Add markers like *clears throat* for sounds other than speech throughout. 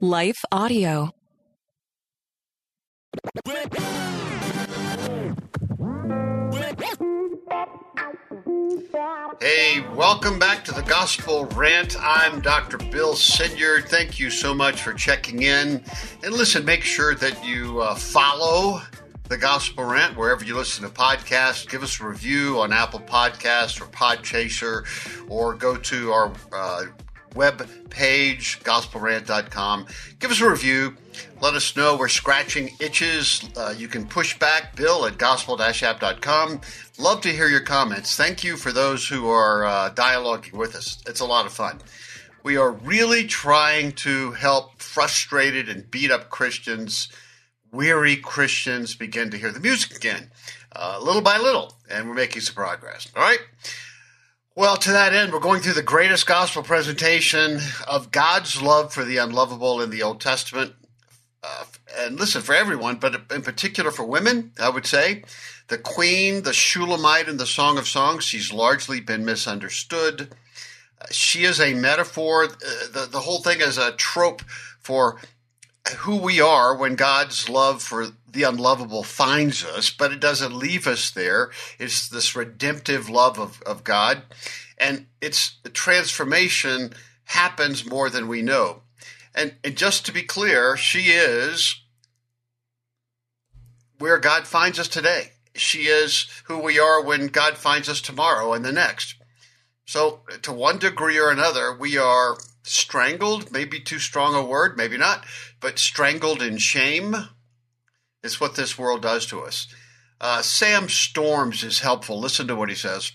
Life Audio. Hey, welcome back to the Gospel Rant. I'm Dr. Bill Sinyard. Thank you so much for checking in. And listen, make sure that you uh, follow the Gospel Rant wherever you listen to podcasts. Give us a review on Apple Podcasts or Podchaser, or go to our uh, web page, gospelrant.com. Give us a review. Let us know we're scratching itches. Uh, you can push back Bill at gospel-app.com. Love to hear your comments. Thank you for those who are uh, dialoguing with us. It's a lot of fun. We are really trying to help frustrated and beat up Christians, weary Christians begin to hear the music again, uh, little by little, and we're making some progress. All right? Well, to that end, we're going through the greatest gospel presentation of God's love for the unlovable in the Old Testament. Uh, and listen, for everyone, but in particular for women, I would say. The queen, the Shulamite in the Song of Songs, she's largely been misunderstood. She is a metaphor. Uh, the, the whole thing is a trope for who we are when God's love for the unlovable finds us, but it doesn't leave us there. It's this redemptive love of, of God. And it's the transformation happens more than we know. And, and just to be clear, she is where God finds us today. She is who we are when God finds us tomorrow and the next. So, to one degree or another, we are strangled, maybe too strong a word, maybe not, but strangled in shame is what this world does to us. Uh, Sam Storms is helpful. Listen to what he says.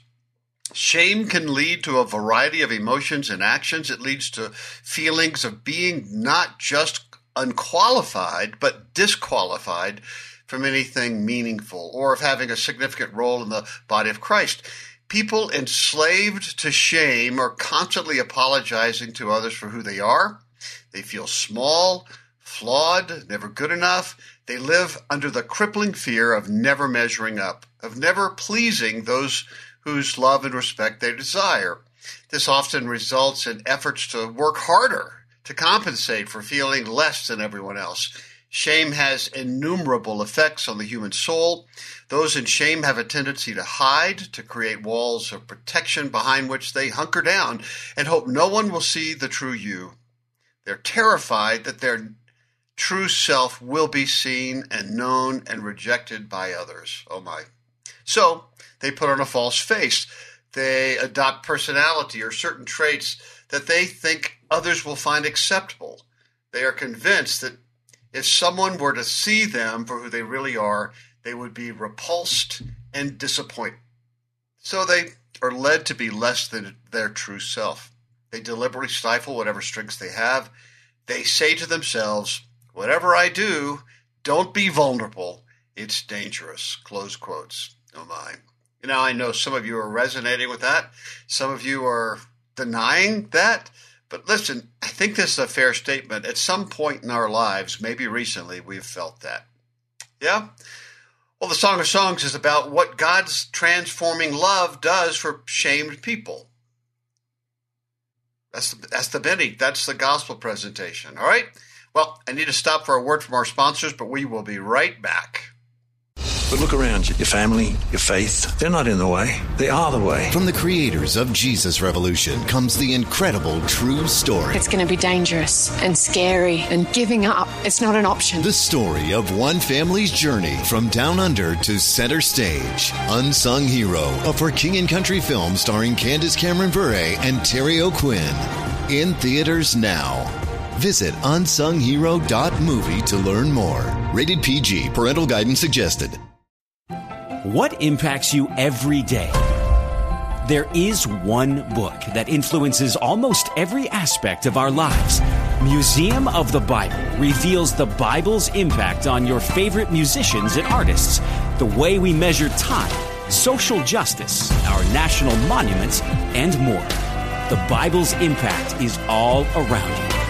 Shame can lead to a variety of emotions and actions. It leads to feelings of being not just unqualified, but disqualified from anything meaningful or of having a significant role in the body of Christ. People enslaved to shame are constantly apologizing to others for who they are. They feel small, flawed, never good enough. They live under the crippling fear of never measuring up, of never pleasing those whose love and respect they desire. This often results in efforts to work harder to compensate for feeling less than everyone else. Shame has innumerable effects on the human soul. Those in shame have a tendency to hide, to create walls of protection behind which they hunker down and hope no one will see the true you. They're terrified that their true self will be seen and known and rejected by others. Oh my. So they put on a false face. They adopt personality or certain traits that they think others will find acceptable. They are convinced that if someone were to see them for who they really are, they would be repulsed and disappointed. So they are led to be less than their true self. They deliberately stifle whatever strengths they have. They say to themselves, Whatever I do, don't be vulnerable. It's dangerous. Close quotes. Oh my. Now I know some of you are resonating with that. Some of you are denying that. But listen, I think this is a fair statement. At some point in our lives, maybe recently, we've felt that. Yeah? Well, the Song of Songs is about what God's transforming love does for shamed people. That's the, that's the Benny. That's the gospel presentation. All right? Well, I need to stop for a word from our sponsors, but we will be right back. But look around you. Your family, your faith, they're not in the way. They are the way. From the creators of Jesus Revolution comes the incredible true story. It's going to be dangerous and scary, and giving up, it's not an option. The story of one family's journey from down under to center stage. Unsung Hero, a For King and Country film starring Candace Cameron Bure and Terry O'Quinn. In theaters now. Visit unsunghero.movie to learn more. Rated PG, parental guidance suggested. What impacts you every day? There is one book that influences almost every aspect of our lives. Museum of the Bible reveals the Bible's impact on your favorite musicians and artists, the way we measure time, social justice, our national monuments, and more. The Bible's impact is all around you.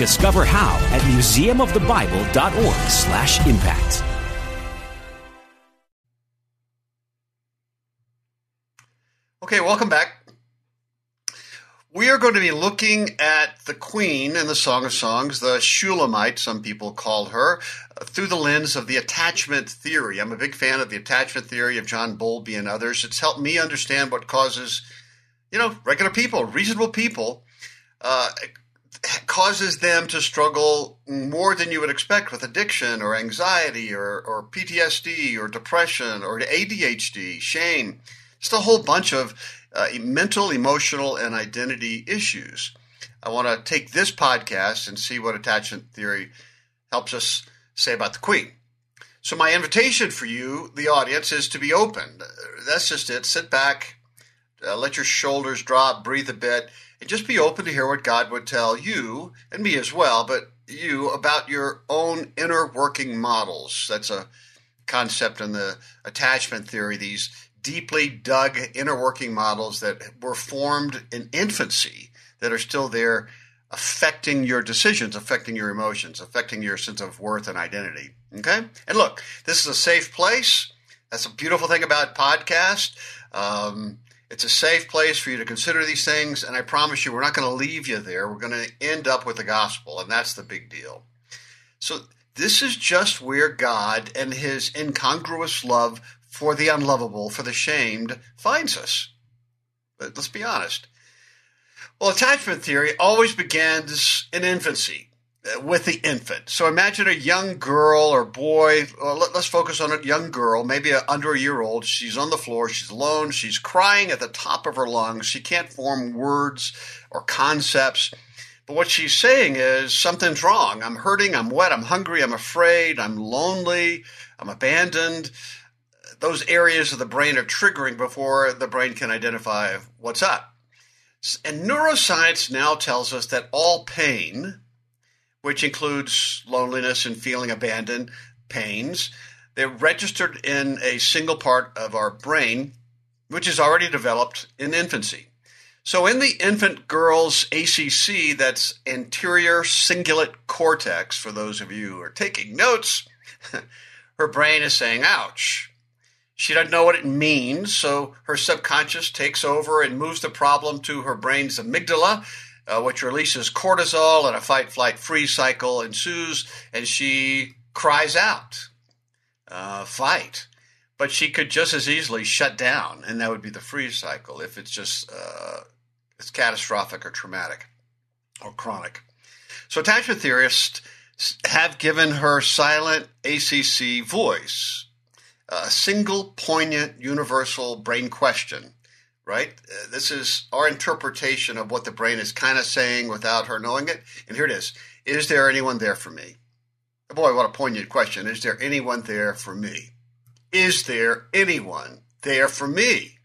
Discover how at museumofthebible.org/impact. Okay, welcome back. We are going to be looking at the queen in the Song of Songs, the Shulamite, some people call her, through the lens of the attachment theory. I'm a big fan of the attachment theory of John Bowlby and others. It's helped me understand what causes, you know, regular people, reasonable people, uh, causes them to struggle more than you would expect with addiction or anxiety or, or PTSD or depression or ADHD, shame, just a whole bunch of uh, mental, emotional, and identity issues. I want to take this podcast and see what attachment theory helps us say about the Queen. So, my invitation for you, the audience, is to be open. That's just it. Sit back, uh, let your shoulders drop, breathe a bit, and just be open to hear what God would tell you and me as well, but you about your own inner working models. That's a concept in the attachment theory, these deeply dug inner working models that were formed in infancy that are still there affecting your decisions, affecting your emotions, affecting your sense of worth and identity. Okay? And look, this is a safe place. That's a beautiful thing about podcast. Um, it's a safe place for you to consider these things, and I promise you, we're not going to leave you there. We're going to end up with the gospel, and that's the big deal. So, this is just where God and His incongruous love for the unlovable, for the shamed, finds us. But let's be honest. Well, attachment theory always begins in infancy with the infant. So imagine a young girl or boy, well, let, us focus on a young girl, maybe a, under a year old. She's on the floor, she's alone, she's crying at the top of her lungs. She can't form words or concepts. But what she's saying is something's wrong. I'm hurting, I'm wet, I'm hungry, I'm afraid, I'm lonely, I'm abandoned those areas of the brain are triggering before the brain can identify what's up. And neuroscience now tells us that all pain, which includes loneliness and feeling abandoned, pains, they're registered in a single part of our brain, which is already developed in infancy. So, in the infant girl's ACC, that's anterior cingulate cortex, for those of you who are taking notes, *laughs* her brain is saying, ouch. She doesn't know what it means, so her subconscious takes over and moves the problem to her brain's amygdala, uh, which releases cortisol, and a fight, flight, freeze cycle ensues, and she cries out, uh, fight. But she could just as easily shut down, and that would be the freeze cycle if it's just uh, it's catastrophic or traumatic or chronic. So attachment theorists have given her silent ACC voice a single poignant universal brain question, right? Uh, this is our interpretation of what the brain is kind of saying without her knowing it. And here it is Is there anyone there for me? Boy, what a poignant question. Is there anyone there for me? Is there anyone there for me?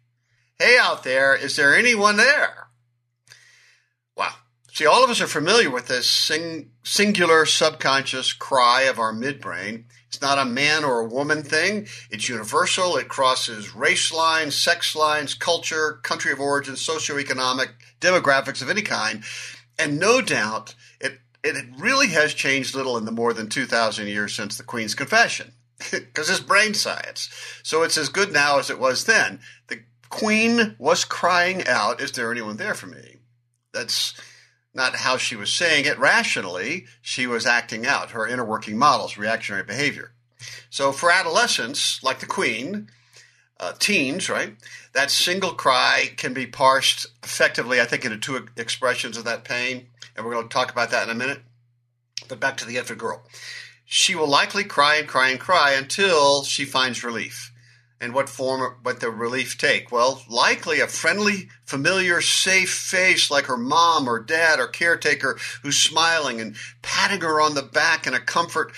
Hey, out there, is there anyone there? See, all of us are familiar with this sing- singular subconscious cry of our midbrain it's not a man or a woman thing. It's universal. It crosses race lines, sex lines, culture, country of origin, socioeconomic, demographics of any kind. And no doubt it, it really has changed little in the more than 2,000 years since the Queen's Confession, *laughs* because it's brain science. So it's as good now as it was then. The Queen was crying out, Is there anyone there for me? That's not how she was saying it rationally. She was acting out her inner working models, reactionary behavior. So for adolescents, like the Queen, uh, teens, right, that single cry can be parsed effectively, I think, into two expressions of that pain. And we're going to talk about that in a minute. But back to the infant girl. She will likely cry and cry and cry until she finds relief. And what form would the relief take? Well, likely a friendly, familiar, safe face like her mom or dad or caretaker who's smiling and patting her on the back in a comfort,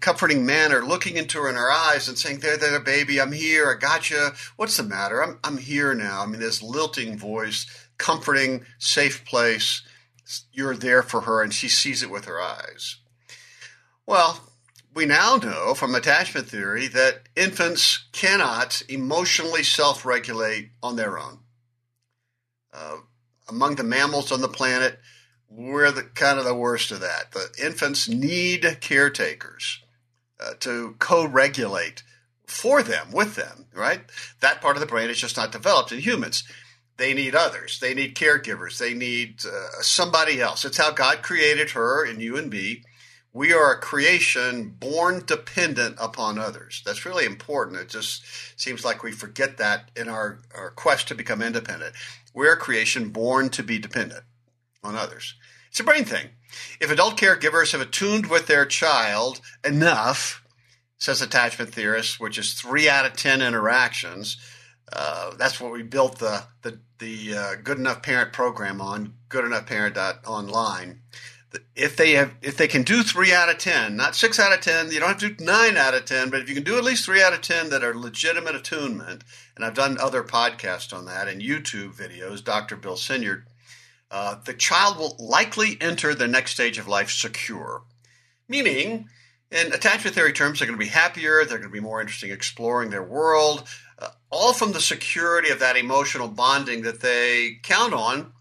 comforting manner, looking into her in her eyes and saying, "There, there, baby, I'm here. I got you. What's the matter? I'm, I'm here now." I mean, this lilting voice, comforting, safe place. You're there for her, and she sees it with her eyes. Well, we now know from attachment theory that infants cannot emotionally self regulate on their own. Uh, among the mammals on the planet, we're the kind of the worst of that. The infants need caretakers uh, to co regulate for them, with them, right? That part of the brain is just not developed in humans. they need others. They need caregivers. They need uh, somebody else. It's how God created her and you and me. We are a creation born dependent upon others. That's really important. It just seems like we forget that in our, our quest to become independent. We're a creation born to be dependent on others. It's a brain thing. If adult caregivers have attuned with their child enough, says attachment theorists, which is three out of 10 interactions, uh, that's what we built the, the, the uh, Good Enough Parent program on, goodenoughparent.online if they have if they can do three out of ten, not six out of ten, you don't have to do nine out of ten, but if you can do at least three out of ten that are legitimate attunement, and I've done other podcasts on that and YouTube videos, Dr. Bill Sinyard, uh, the child will likely enter the next stage of life secure. Meaning, in attachment theory terms, they're going to be happier, they're going to be more interesting exploring their world, uh, all from the security of that emotional bonding that they count on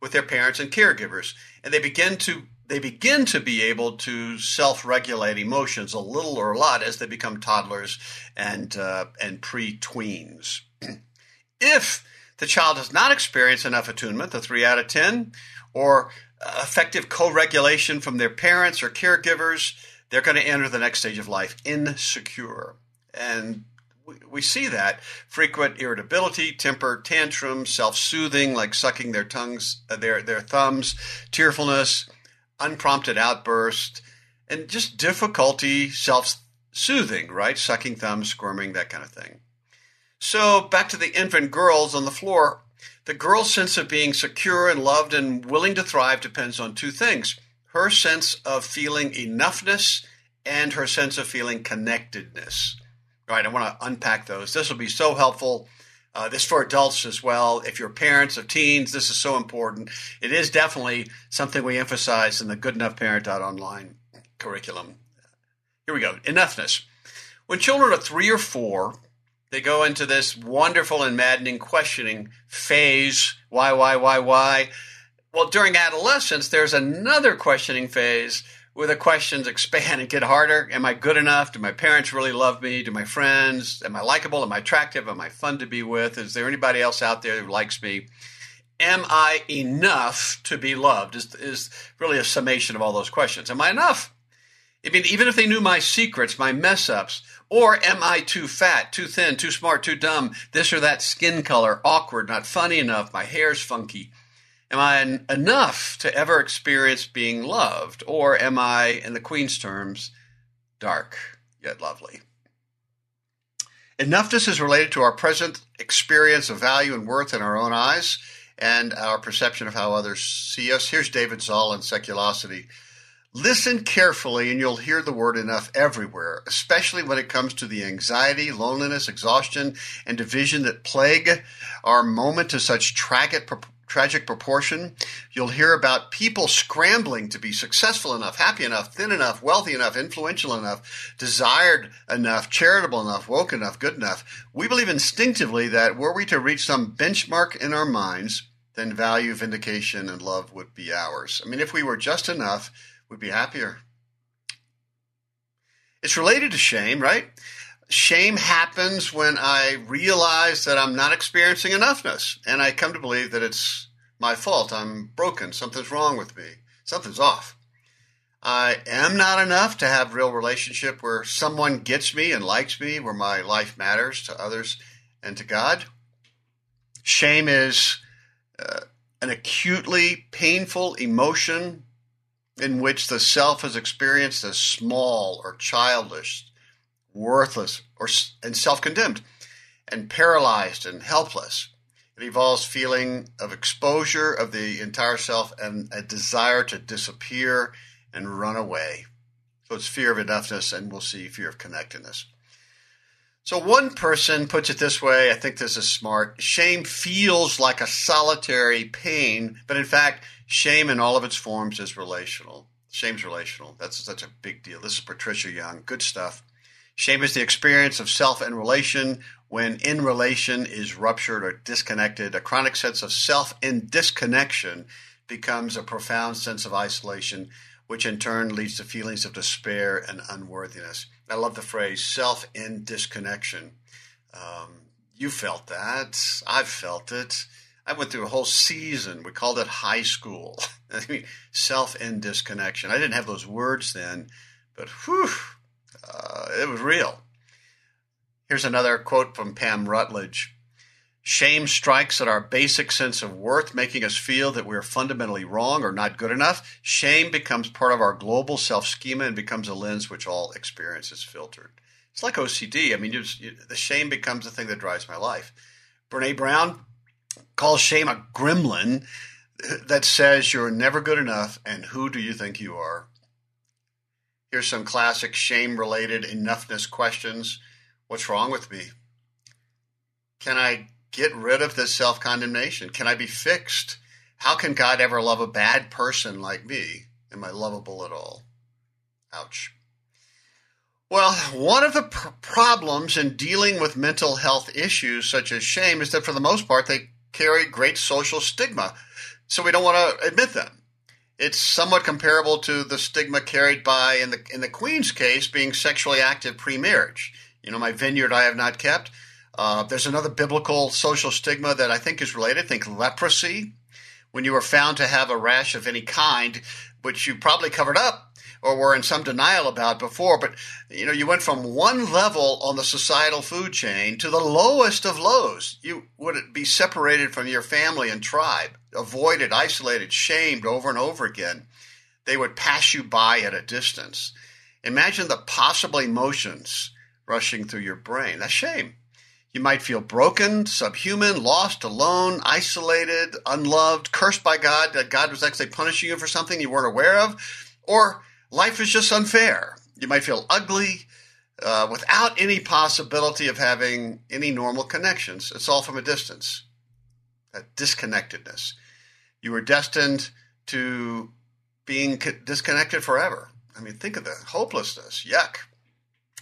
with their parents and caregivers. And they begin to they begin to be able to self-regulate emotions a little or a lot as they become toddlers and uh, and pre-tweens. *clears throat* if the child has not experienced enough attunement, the three out of ten, or uh, effective co-regulation from their parents or caregivers, they're going to enter the next stage of life insecure. And we, we see that frequent irritability, temper tantrums, self-soothing, like sucking their tongues, uh, their their thumbs, tearfulness unprompted outburst, and just difficulty self soothing, right? Sucking thumbs, squirming, that kind of thing. So back to the infant girls on the floor. The girl's sense of being secure and loved and willing to thrive depends on two things her sense of feeling enoughness and her sense of feeling connectedness. Right, I want to unpack those. This will be so helpful uh, this for adults as well. If you're parents of teens, this is so important. It is definitely something we emphasize in the Good Enough Parent online curriculum. Here we go. Enoughness. When children are three or four, they go into this wonderful and maddening questioning phase. Why, why, why, why? Well, during adolescence, there's another questioning phase where the questions expand and get harder. Am I good enough? Do my parents really love me? Do my friends? Am I likable? Am I attractive? Am I fun to be with? Is there anybody else out there who likes me? Am I enough to be loved? Is, is really a summation of all those questions. Am I enough? I mean, even if they knew my secrets, my mess ups, or am I too fat, too thin, too smart, too dumb, this or that skin color, awkward, not funny enough, my hair's funky? Am I enough to ever experience being loved? Or am I, in the Queen's terms, dark yet lovely? Enoughness is related to our present experience of value and worth in our own eyes and our perception of how others see us. Here's David Zahl in Seculosity. Listen carefully and you'll hear the word enough everywhere, especially when it comes to the anxiety, loneliness, exhaustion, and division that plague our moment to such tragic tragic proportion. You'll hear about people scrambling to be successful enough, happy enough, thin enough, wealthy enough, influential enough, desired enough, charitable enough, woke enough, good enough. We believe instinctively that were we to reach some benchmark in our minds, then value, vindication, and love would be ours. I mean, if we were just enough, we'd be happier. It's related to shame, right? Shame happens when I realize that I'm not experiencing enoughness, and I come to believe that it's my fault. I'm broken. Something's wrong with me. Something's off. I am not enough to have real relationship where someone gets me and likes me, where my life matters to others and to God. Shame is uh, an acutely painful emotion in which the self is experienced as small or childish, worthless, or and self-condemned, and paralyzed and helpless. It involves feeling of exposure of the entire self and a desire to disappear and run away. So it's fear of enoughness, and we'll see fear of connectedness. So one person puts it this way, I think this is smart. Shame feels like a solitary pain, but in fact, shame in all of its forms is relational. Shame's relational. That's such a big deal. This is Patricia DeYoung. Good stuff. Shame is the experience of self and relation when in relation is ruptured or disconnected. A chronic sense of self in disconnection becomes a profound sense of isolation, which in turn leads to feelings of despair and unworthiness. I love the phrase self in disconnection. Um, you felt that. I've felt it. I went through a whole season. We called it high school. *laughs* I mean, self in disconnection. I didn't have those words then, but whew, uh, it was real. Here's another quote from Pam Rutledge. Shame strikes at our basic sense of worth, making us feel that we're fundamentally wrong or not good enough. Shame becomes part of our global self schema and becomes a lens which all experience is filtered. It's like OCD. I mean, you just, you, the shame becomes the thing that drives my life. Brene Brown calls shame a gremlin that says you're never good enough and who do you think you are? Here's some classic shame related enoughness questions. What's wrong with me? Can I get rid of this self condemnation? Can I be fixed? How can God ever love a bad person like me? Am I lovable at all? Ouch. Well, one of the pr- problems in dealing with mental health issues such as shame is that for the most part they carry great social stigma, so we don't want to admit them. It's somewhat comparable to the stigma carried by, in the in the Queen's case, being sexually active pre-marriage. You know, my vineyard I have not kept. Uh, there's another biblical social stigma that I think is related. Think leprosy. When you were found to have a rash of any kind, which you probably covered up or were in some denial about before, but you know, you went from one level on the societal food chain to the lowest of lows. You would be separated from your family and tribe, avoided, isolated, shamed over and over again. They would pass you by at a distance. Imagine the possible emotions rushing through your brain. That's shame. You might feel broken, subhuman, lost, alone, isolated, unloved, cursed by God, that God was actually punishing you for something you weren't aware of, or life is just unfair. You might feel ugly uh, without any possibility of having any normal connections. It's all from a distance, that disconnectedness. You were destined to being disconnected forever. I mean, think of the hopelessness. Yuck.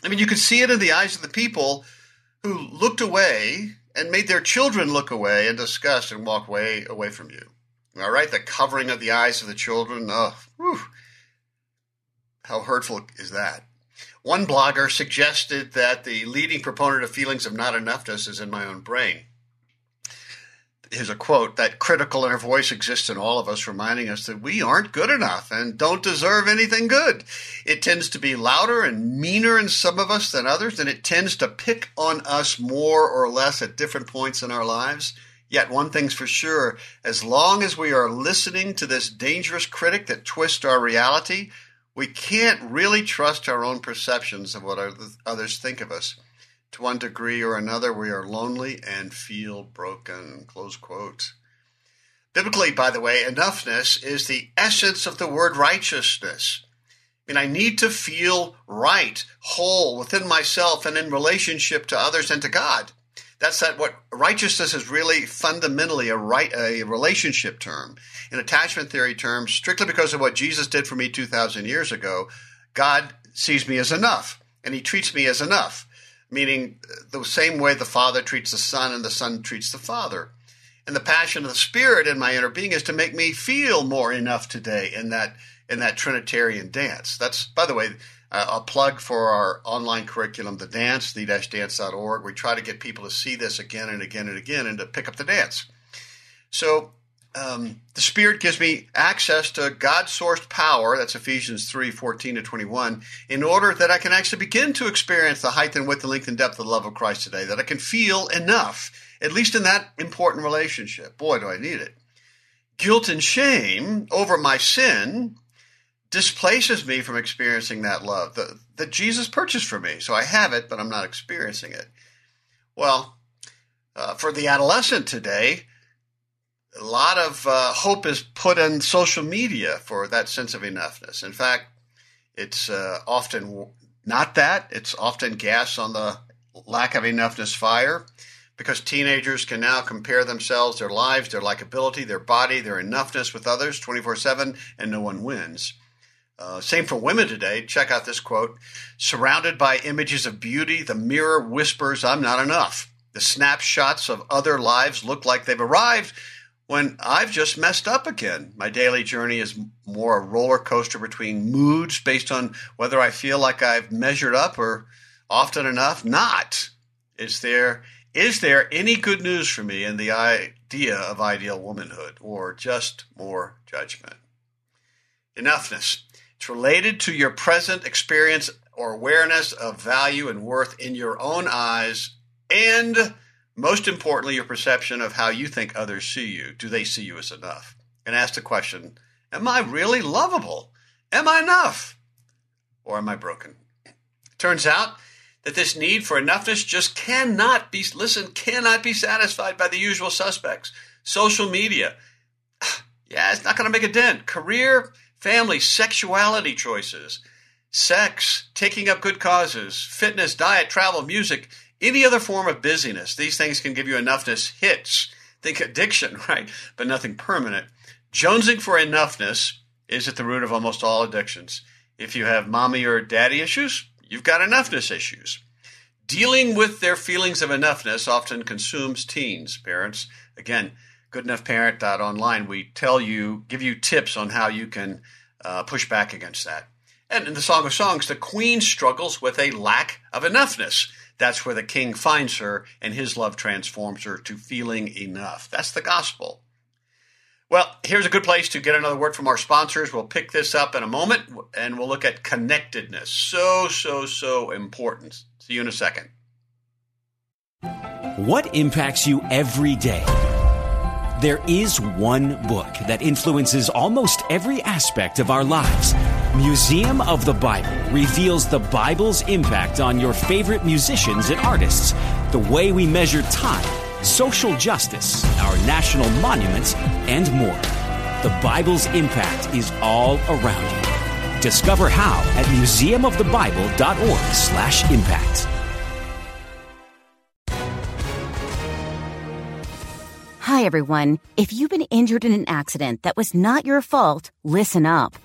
I mean, you could see it in the eyes of the people who looked away and made their children look away in disgust and walk way away from you. All right, the covering of the eyes of the children. Oh, whew. how hurtful is that? One blogger suggested that the leading proponent of feelings of not enoughness is in my own brain here's a quote that critical inner voice exists in all of us, reminding us that we aren't good enough and don't deserve anything good. It tends to be louder and meaner in some of us than others, and it tends to pick on us more or less at different points in our lives. Yet, one thing's for sure as long as we are listening to this dangerous critic that twists our reality, we can't really trust our own perceptions of what others think of us to one degree or another, we are lonely and feel broken. Close quote. Biblically, by the way, enoughness is the essence of the word righteousness. I mean, I need to feel right, whole within myself and in relationship to others and to God. That's that what righteousness is really fundamentally a right a relationship term. In attachment theory terms, strictly because of what Jesus did for me 2000 years ago, God sees me as enough and he treats me as enough meaning the same way the Father treats the Son and the Son treats the Father. And the passion of the Spirit in my inner being is to make me feel more enough today in that in that Trinitarian dance. That's, by the way, a plug for our online curriculum, the dance, the-dance.org. We try to get people to see this again and again and again and to pick up the dance. So um, the Spirit gives me access to God sourced power, that's Ephesians 3 14 to 21, in order that I can actually begin to experience the height and width and length and depth of the love of Christ today, that I can feel enough, at least in that important relationship. Boy, do I need it. Guilt and shame over my sin displaces me from experiencing that love that, that Jesus purchased for me. So I have it, but I'm not experiencing it. Well, uh, for the adolescent today, a lot of uh, hope is put in social media for that sense of enoughness. In fact, it's uh, often not that. It's often gas on the lack of enoughness fire because teenagers can now compare themselves, their lives, their likability, their body, their enoughness with others 24 7, and no one wins. Uh, same for women today. Check out this quote Surrounded by images of beauty, the mirror whispers, I'm not enough. The snapshots of other lives look like they've arrived, when I've just messed up again. My daily journey is more a roller coaster between moods based on whether I feel like I've measured up or often enough not. Is there Is there any good news for me in the idea of ideal womanhood or just more judgment? Enoughness. It's related to your present experience or awareness of value and worth in your own eyes and most importantly, your perception of how you think others see you. Do they see you as enough? And ask the question Am I really lovable? Am I enough? Or am I broken? Turns out that this need for enoughness just cannot be, listen, cannot be satisfied by the usual suspects. Social media. *sighs* Yeah, it's not going to make a dent. Career, family, sexuality choices, sex, taking up good causes, fitness, diet, travel, music, any other form of busyness. These things can give you enoughness hits. Think addiction, *laughs* right? But nothing permanent. Jonesing for enoughness is at the root of almost all addictions. If you have mommy or daddy issues, you've got enoughness issues. Dealing with their feelings of enoughness often consumes teens, parents. Again, goodenoughparent.online, we tell you, give you tips on how you can uh, push back against that. And in the Song of Songs, the queen struggles with a lack of enoughness. That's where the king finds her, and his love transforms her to feeling enough. That's the gospel. Well, here's a good place to get another word from our sponsors. We'll pick this up in a moment and we'll look at connectedness. So, so, so important. See you in a second. What impacts you every day? There is one book that influences almost every aspect of our lives. Museum of the Bible reveals the Bible's impact on your favorite musicians and artists, the way we measure time social justice, our national monuments, and more. The Bible's impact is all around you. Discover how at museumofthebible.org/impact. Hi everyone. If you've been injured in an accident that was not your fault, listen up.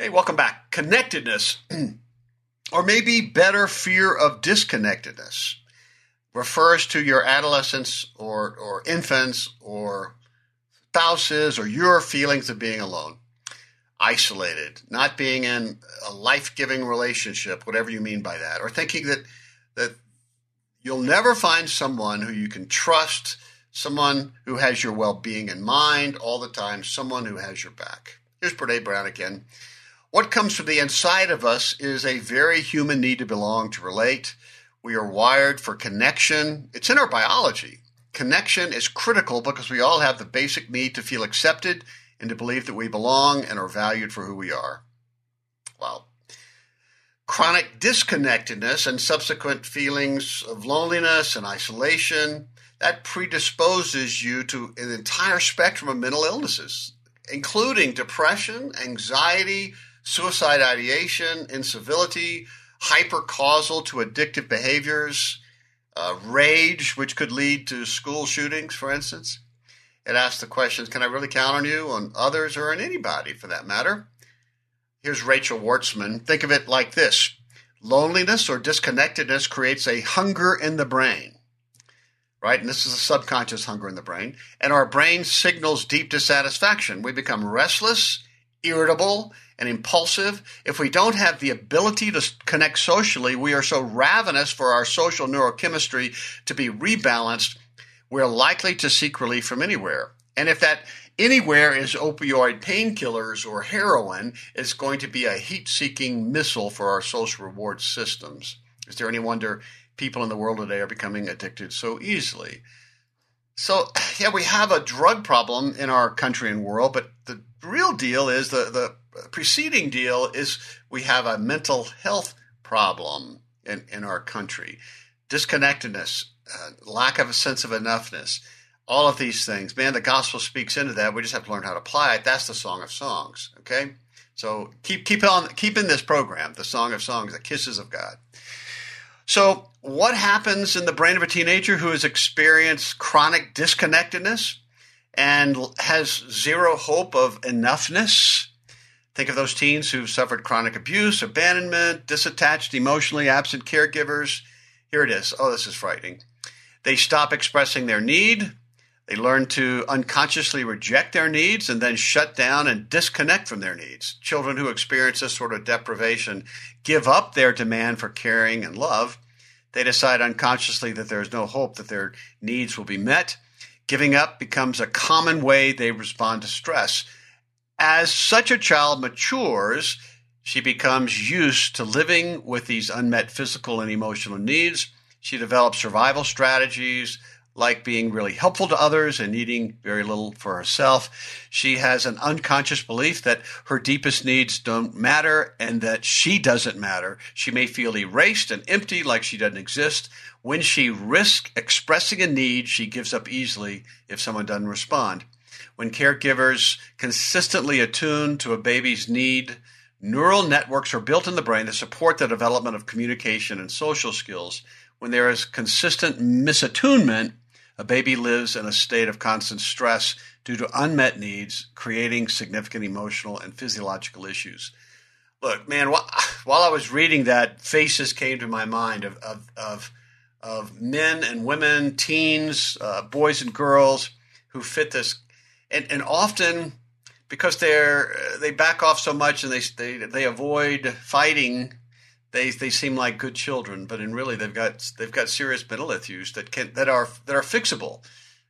Hey, welcome back. Connectedness, *clears throat* or maybe better, fear of disconnectedness, refers to your adolescents or, or infants or spouses or your feelings of being alone, isolated, not being in a life giving relationship, whatever you mean by that, or thinking that, that you'll never find someone who you can trust, someone who has your well being in mind all the time, someone who has your back. Here's Brene Brown again. What comes from the inside of us is a very human need to belong, to relate. We are wired for connection. It's in our biology. Connection is critical because we all have the basic need to feel accepted and to believe that we belong and are valued for who we are. Well, chronic disconnectedness and subsequent feelings of loneliness and isolation that predisposes you to an entire spectrum of mental illnesses, including depression, anxiety, suicide ideation, incivility, hypercausal to addictive behaviors, uh, rage, which could lead to school shootings, for instance. It asks the questions Can I really count on you, on others, or on anybody for that matter? Here's Rachel Wurzman. Think of it like this loneliness or disconnectedness creates a hunger in the brain, right? And this is a subconscious hunger in the brain. And our brain signals deep dissatisfaction. We become restless, irritable, and impulsive, if we don't have the ability to connect socially, we are so ravenous for our social neurochemistry to be rebalanced, we're likely to seek relief from anywhere. And if that anywhere is opioid painkillers or heroin, it's going to be a heat seeking missile for our social reward systems. Is there any wonder people in the world today are becoming addicted so easily? So, yeah, we have a drug problem in our country and world, but the real deal is the, the preceding deal is we have a mental health problem in, in our country. Disconnectedness, uh, lack of a sense of enoughness, all of these things. Man, the gospel speaks into that. We just have to learn how to apply it. That's the Song of Songs. Okay, so keep keep on keep in this program, the Song of Songs, the kisses of God. So, what happens in the brain of a teenager who has experienced chronic disconnectedness and has zero hope of enoughness? Think of those teens who've suffered chronic abuse, abandonment, disattached, emotionally absent caregivers. Here it is. Oh, this is frightening. They stop expressing their need. They learn to unconsciously reject their needs and then shut down and disconnect from their needs. Children who experience this sort of deprivation give up their demand for caring and love. They decide unconsciously that there is no hope that their needs will be met. Giving up becomes a common way they respond to stress. As such a child matures, she becomes used to living with these unmet physical and emotional needs. She develops survival strategies, like being really helpful to others and needing very little for herself. She has an unconscious belief that her deepest needs don't matter and that she doesn't matter. She may feel erased and empty, like she doesn't exist. When she risks expressing a need, she gives up easily if someone doesn't respond. When caregivers consistently attune to a baby's need, neural networks are built in the brain to support the development of communication and social skills. When there is consistent misattunement, a baby lives in a state of constant stress due to unmet needs, creating significant emotional and physiological issues. Look, man, *laughs* while I was reading that, faces came to my mind of, of, of, of men and women, teens, uh, boys and girls who fit this. And, and often, because they're they back off so much and they, they, they avoid fighting they they seem like good children, but in really they've got they've got serious mental issues that can that are that are fixable.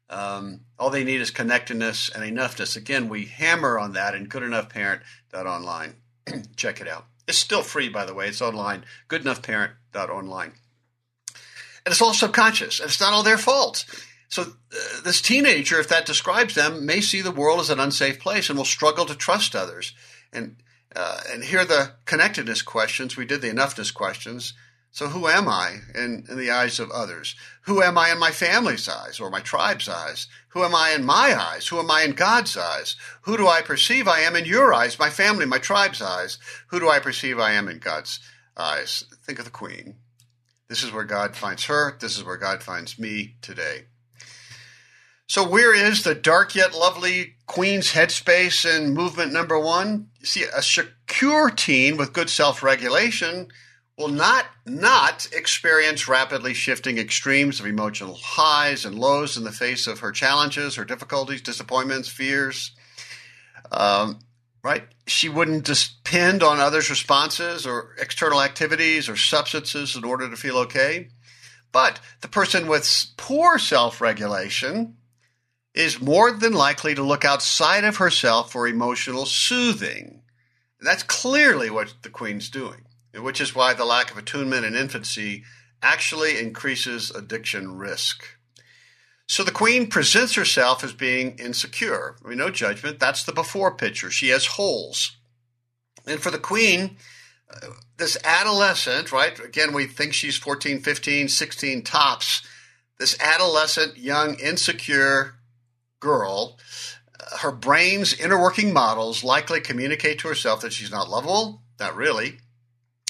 Um, all they need is connectedness and enoughness. Again, we hammer on that in online. *clears throat* Check it out. It's still free, by the way. It's online. Goodenoughparent.online. And it's all subconscious, and it's not all their fault. So uh, this teenager, if that describes them, may see the world as an unsafe place and will struggle to trust others. And uh, and here are the connectedness questions. We did the enoughness questions. So who am I in, in the eyes of others? Who am I in my family's eyes or my tribe's eyes? Who am I in my eyes? Who am I in God's eyes? Who do I perceive I am in your eyes, my family, my tribe's eyes? Who do I perceive I am in God's eyes? Think of the queen. This is where God finds her. This is where God finds me today. So, where is the dark yet lovely Queen's headspace in movement number one? You see, a secure teen with good self regulation will not not experience rapidly shifting extremes of emotional highs and lows in the face of her challenges, her difficulties, disappointments, fears. Um, right? She wouldn't depend on others' responses or external activities or substances in order to feel okay. But the person with poor self regulation is more than likely to look outside of herself for emotional soothing. And that's clearly what the Queen's doing, which is why the lack of attunement in infancy actually increases addiction risk. So the Queen presents herself as being insecure. I mean, no judgment. That's the before picture. She has holes. And for the Queen, uh, this adolescent, right? Again, we think she's 14, 15, 16 tops. This adolescent, young, insecure, girl, her brain's inner working models likely communicate to herself that she's not lovable, not really,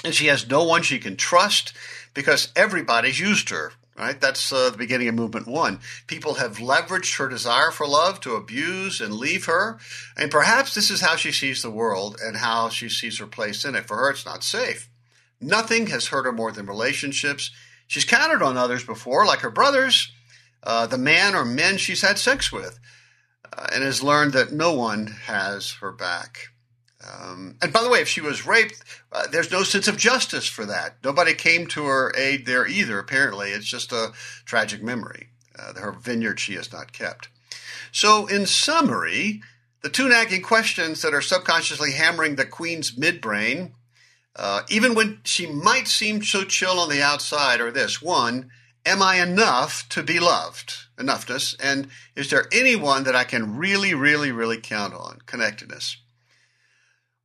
and she has no one she can trust because everybody's used her. Right, that's uh, the beginning of movement one. People have leveraged her desire for love to abuse and leave her, and perhaps this is how she sees the world and how she sees her place in it. For her, it's not safe. Nothing has hurt her more than relationships. She's counted on others before, like her brothers, uh, the man or men she's had sex with, uh, and has learned that no one has her back. Um, and by the way, if she was raped, uh, there's no sense of justice for that. Nobody came to her aid there either, apparently. It's just a tragic memory. Uh, her vineyard she has not kept. So, in summary, the two nagging questions that are subconsciously hammering the queen's midbrain, uh, even when she might seem so chill on the outside, are this one, Am I enough to be loved? Enoughness. And is there anyone that I can really, really, really count on? Connectedness.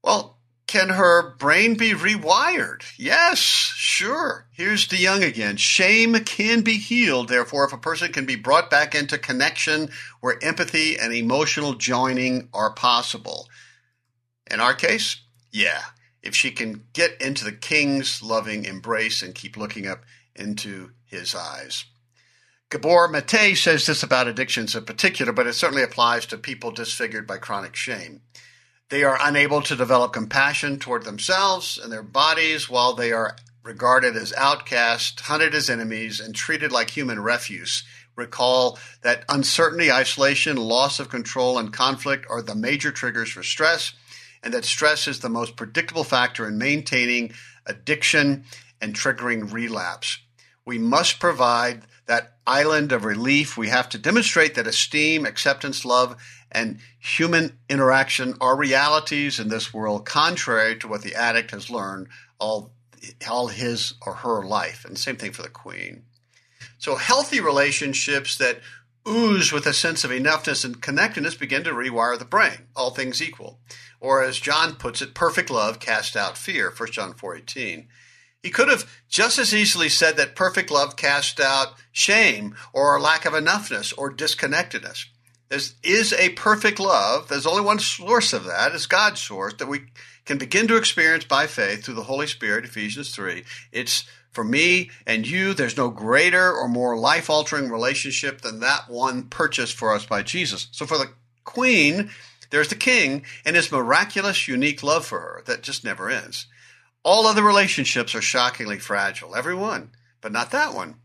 Well, can her brain be rewired? Yes, sure. Here's the DeYoung again. Shame can be healed, therefore, if a person can be brought back into connection where empathy and emotional joining are possible. In our case, yeah. If she can get into the king's loving embrace and keep looking up into his eyes. Gabor Mate says this about addictions in particular, but it certainly applies to people disfigured by chronic shame. They are unable to develop compassion toward themselves and their bodies while they are regarded as outcasts, hunted as enemies, and treated like human refuse. Recall that uncertainty, isolation, loss of control, and conflict are the major triggers for stress, and that stress is the most predictable factor in maintaining addiction and triggering relapse. We must provide that island of relief. We have to demonstrate that esteem, acceptance, love, and human interaction are realities in this world, contrary to what the addict has learned all, all his or her life. And same thing for the queen. So, healthy relationships that ooze with a sense of enoughness and connectedness begin to rewire the brain, all things equal. Or as John puts it, perfect love casts out fear, 1 John 4.18. He could have just as easily said that perfect love casts out shame or lack of enoughness or disconnectedness. There is a perfect love. There's only one source of that. It's God's source that we can begin to experience by faith through the Holy Spirit, Ephesians 3. It's for me and you. There's no greater or more life altering relationship than that one purchased for us by Jesus. So for the queen, there's the king and his miraculous, unique love for her that just never ends. All other relationships are shockingly fragile, every one, but not that one.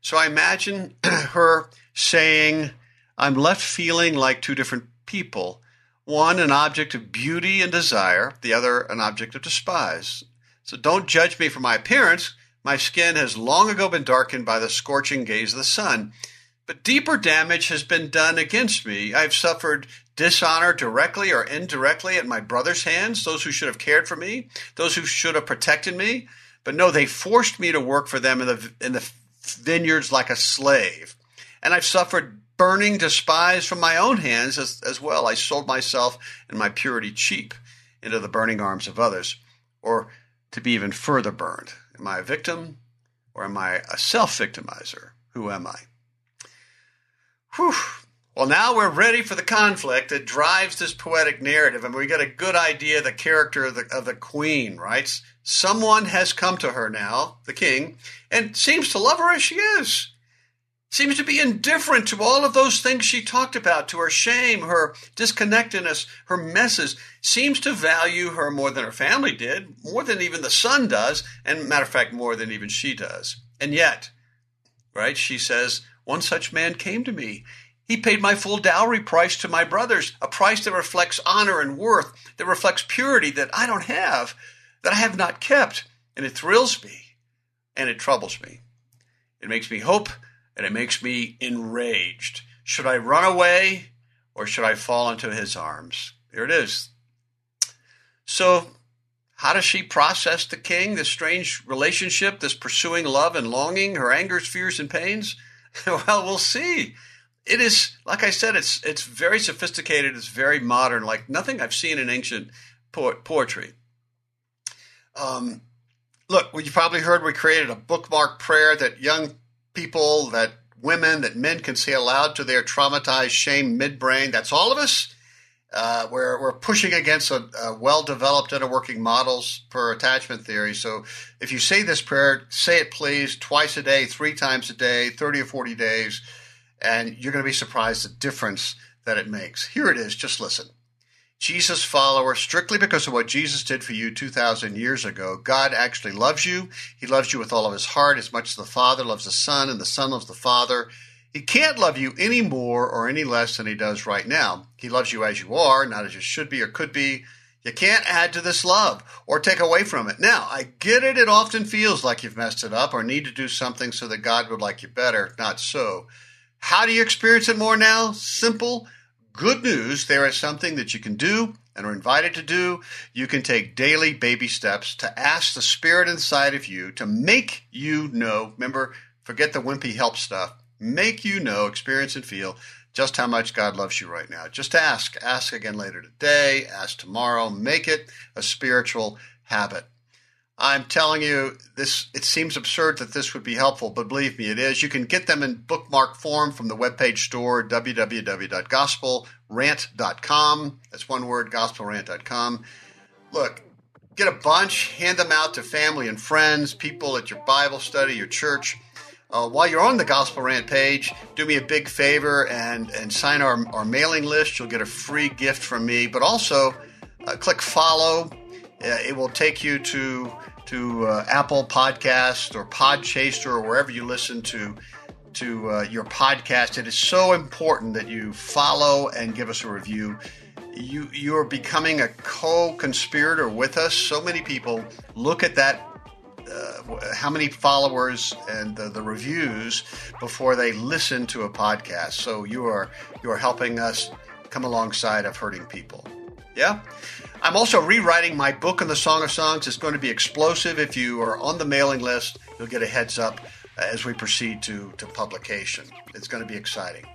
So I imagine *clears throat* her saying, I'm left feeling like two different people. One, an object of beauty and desire, the other, an object of despise. So don't judge me for my appearance. My skin has long ago been darkened by the scorching gaze of the sun. But deeper damage has been done against me. I've suffered dishonor directly or indirectly at my brother's hands, those who should have cared for me, those who should have protected me. But no, they forced me to work for them in the, in the vineyards like a slave. And I've suffered burning despised from my own hands as, as well. I sold myself and my purity cheap into the burning arms of others, or to be even further burned. Am I a victim or am I a self victimizer? Who am I? Whew. Well, now we're ready for the conflict that drives this poetic narrative, and we get a good idea of the character of the, of the queen, right? Someone has come to her now, the king, and seems to love her as she is. Seems to be indifferent to all of those things she talked about, to her shame, her disconnectedness, her messes. Seems to value her more than her family did, more than even the son does, and matter of fact, more than even she does. And yet, right, she says, one such man came to me. He paid my full dowry price to my brothers, a price that reflects honor and worth, that reflects purity that I don't have, that I have not kept. And it thrills me and it troubles me. It makes me hope and it makes me enraged. Should I run away or should I fall into his arms? Here it is. So, how does she process the king, this strange relationship, this pursuing love and longing, her angers, fears, and pains? *laughs* well, we'll see it is like I said, it's it's very sophisticated. It's very modern, like nothing I've seen in ancient po- poetry. Um, look, well, you probably heard we created a bookmark prayer that young people, that women, that men can say aloud to their traumatized shame midbrain. That's all of us. Uh, we're, we're pushing against a, a well-developed inner working models for attachment theory. So if you say this prayer, say it please twice a day, three times a day, 30 or 40 days and you're going to be surprised the difference that it makes. Here it is, just listen. Jesus follower, strictly because of what Jesus did for you 2,000 years ago, God actually loves you. He loves you with all of his heart, as much as the Father loves the Son and the Son loves the Father. He can't love you any more or any less than he does right now. He loves you as you are, not as you should be or could be. You can't add to this love or take away from it. Now, I get it. It often feels like you've messed it up or need to do something so that God would like you better. Not so. How do you experience it more now? Simple. Good news. There is something that you can do and are invited to do. You can take daily baby steps to ask the Spirit inside of you to make you know. Remember, forget the wimpy help stuff, make you know, experience, and feel just how much God loves you right now. Just ask. Ask again later today, ask tomorrow. Make it a spiritual habit. I'm telling you, this it seems absurd that this would be helpful, but believe me, it is. You can get them in bookmark form from the webpage store, www.gospelrant.com. That's one word, gospelrant.com. Look, get a bunch, hand them out to family and friends, people at your Bible study, your church. Uh, while you're on the Gospel Rant page, do me a big favor and, and sign our, our mailing list. You'll get a free gift from me, but also uh, click follow. Uh, it will take you to to uh, Apple Podcast or Podchaser or wherever you listen to to uh, your podcast. It is so important that you follow and give us a review. You you are becoming a co-conspirator with us. So many people look at that. Uh, how many followers and the, the reviews before they listen to a podcast? So you are you are helping us come alongside of hurting people. Yeah. I'm also rewriting my book on the Song of Songs. It's going to be explosive. If you are on the mailing list, you'll get a heads up as we proceed to, to publication. It's going to be exciting.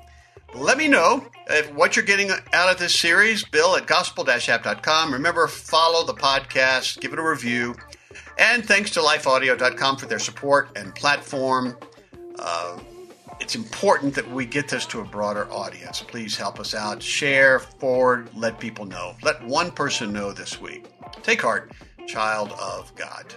Let me know if, what you're getting out of this series, bill at gospel-app.com. Remember, follow the podcast, give it a review. And thanks to lifeaudio.com for their support and platform. Uh, it's important that we get this to a broader audience. Please help us out. Share, forward, let people know. Let one person know this week. Take heart, child of God.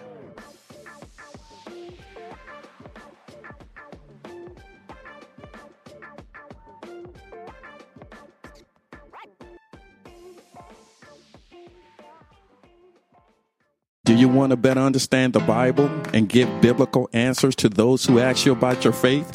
Do you want to better understand the Bible and give biblical answers to those who ask you about your faith?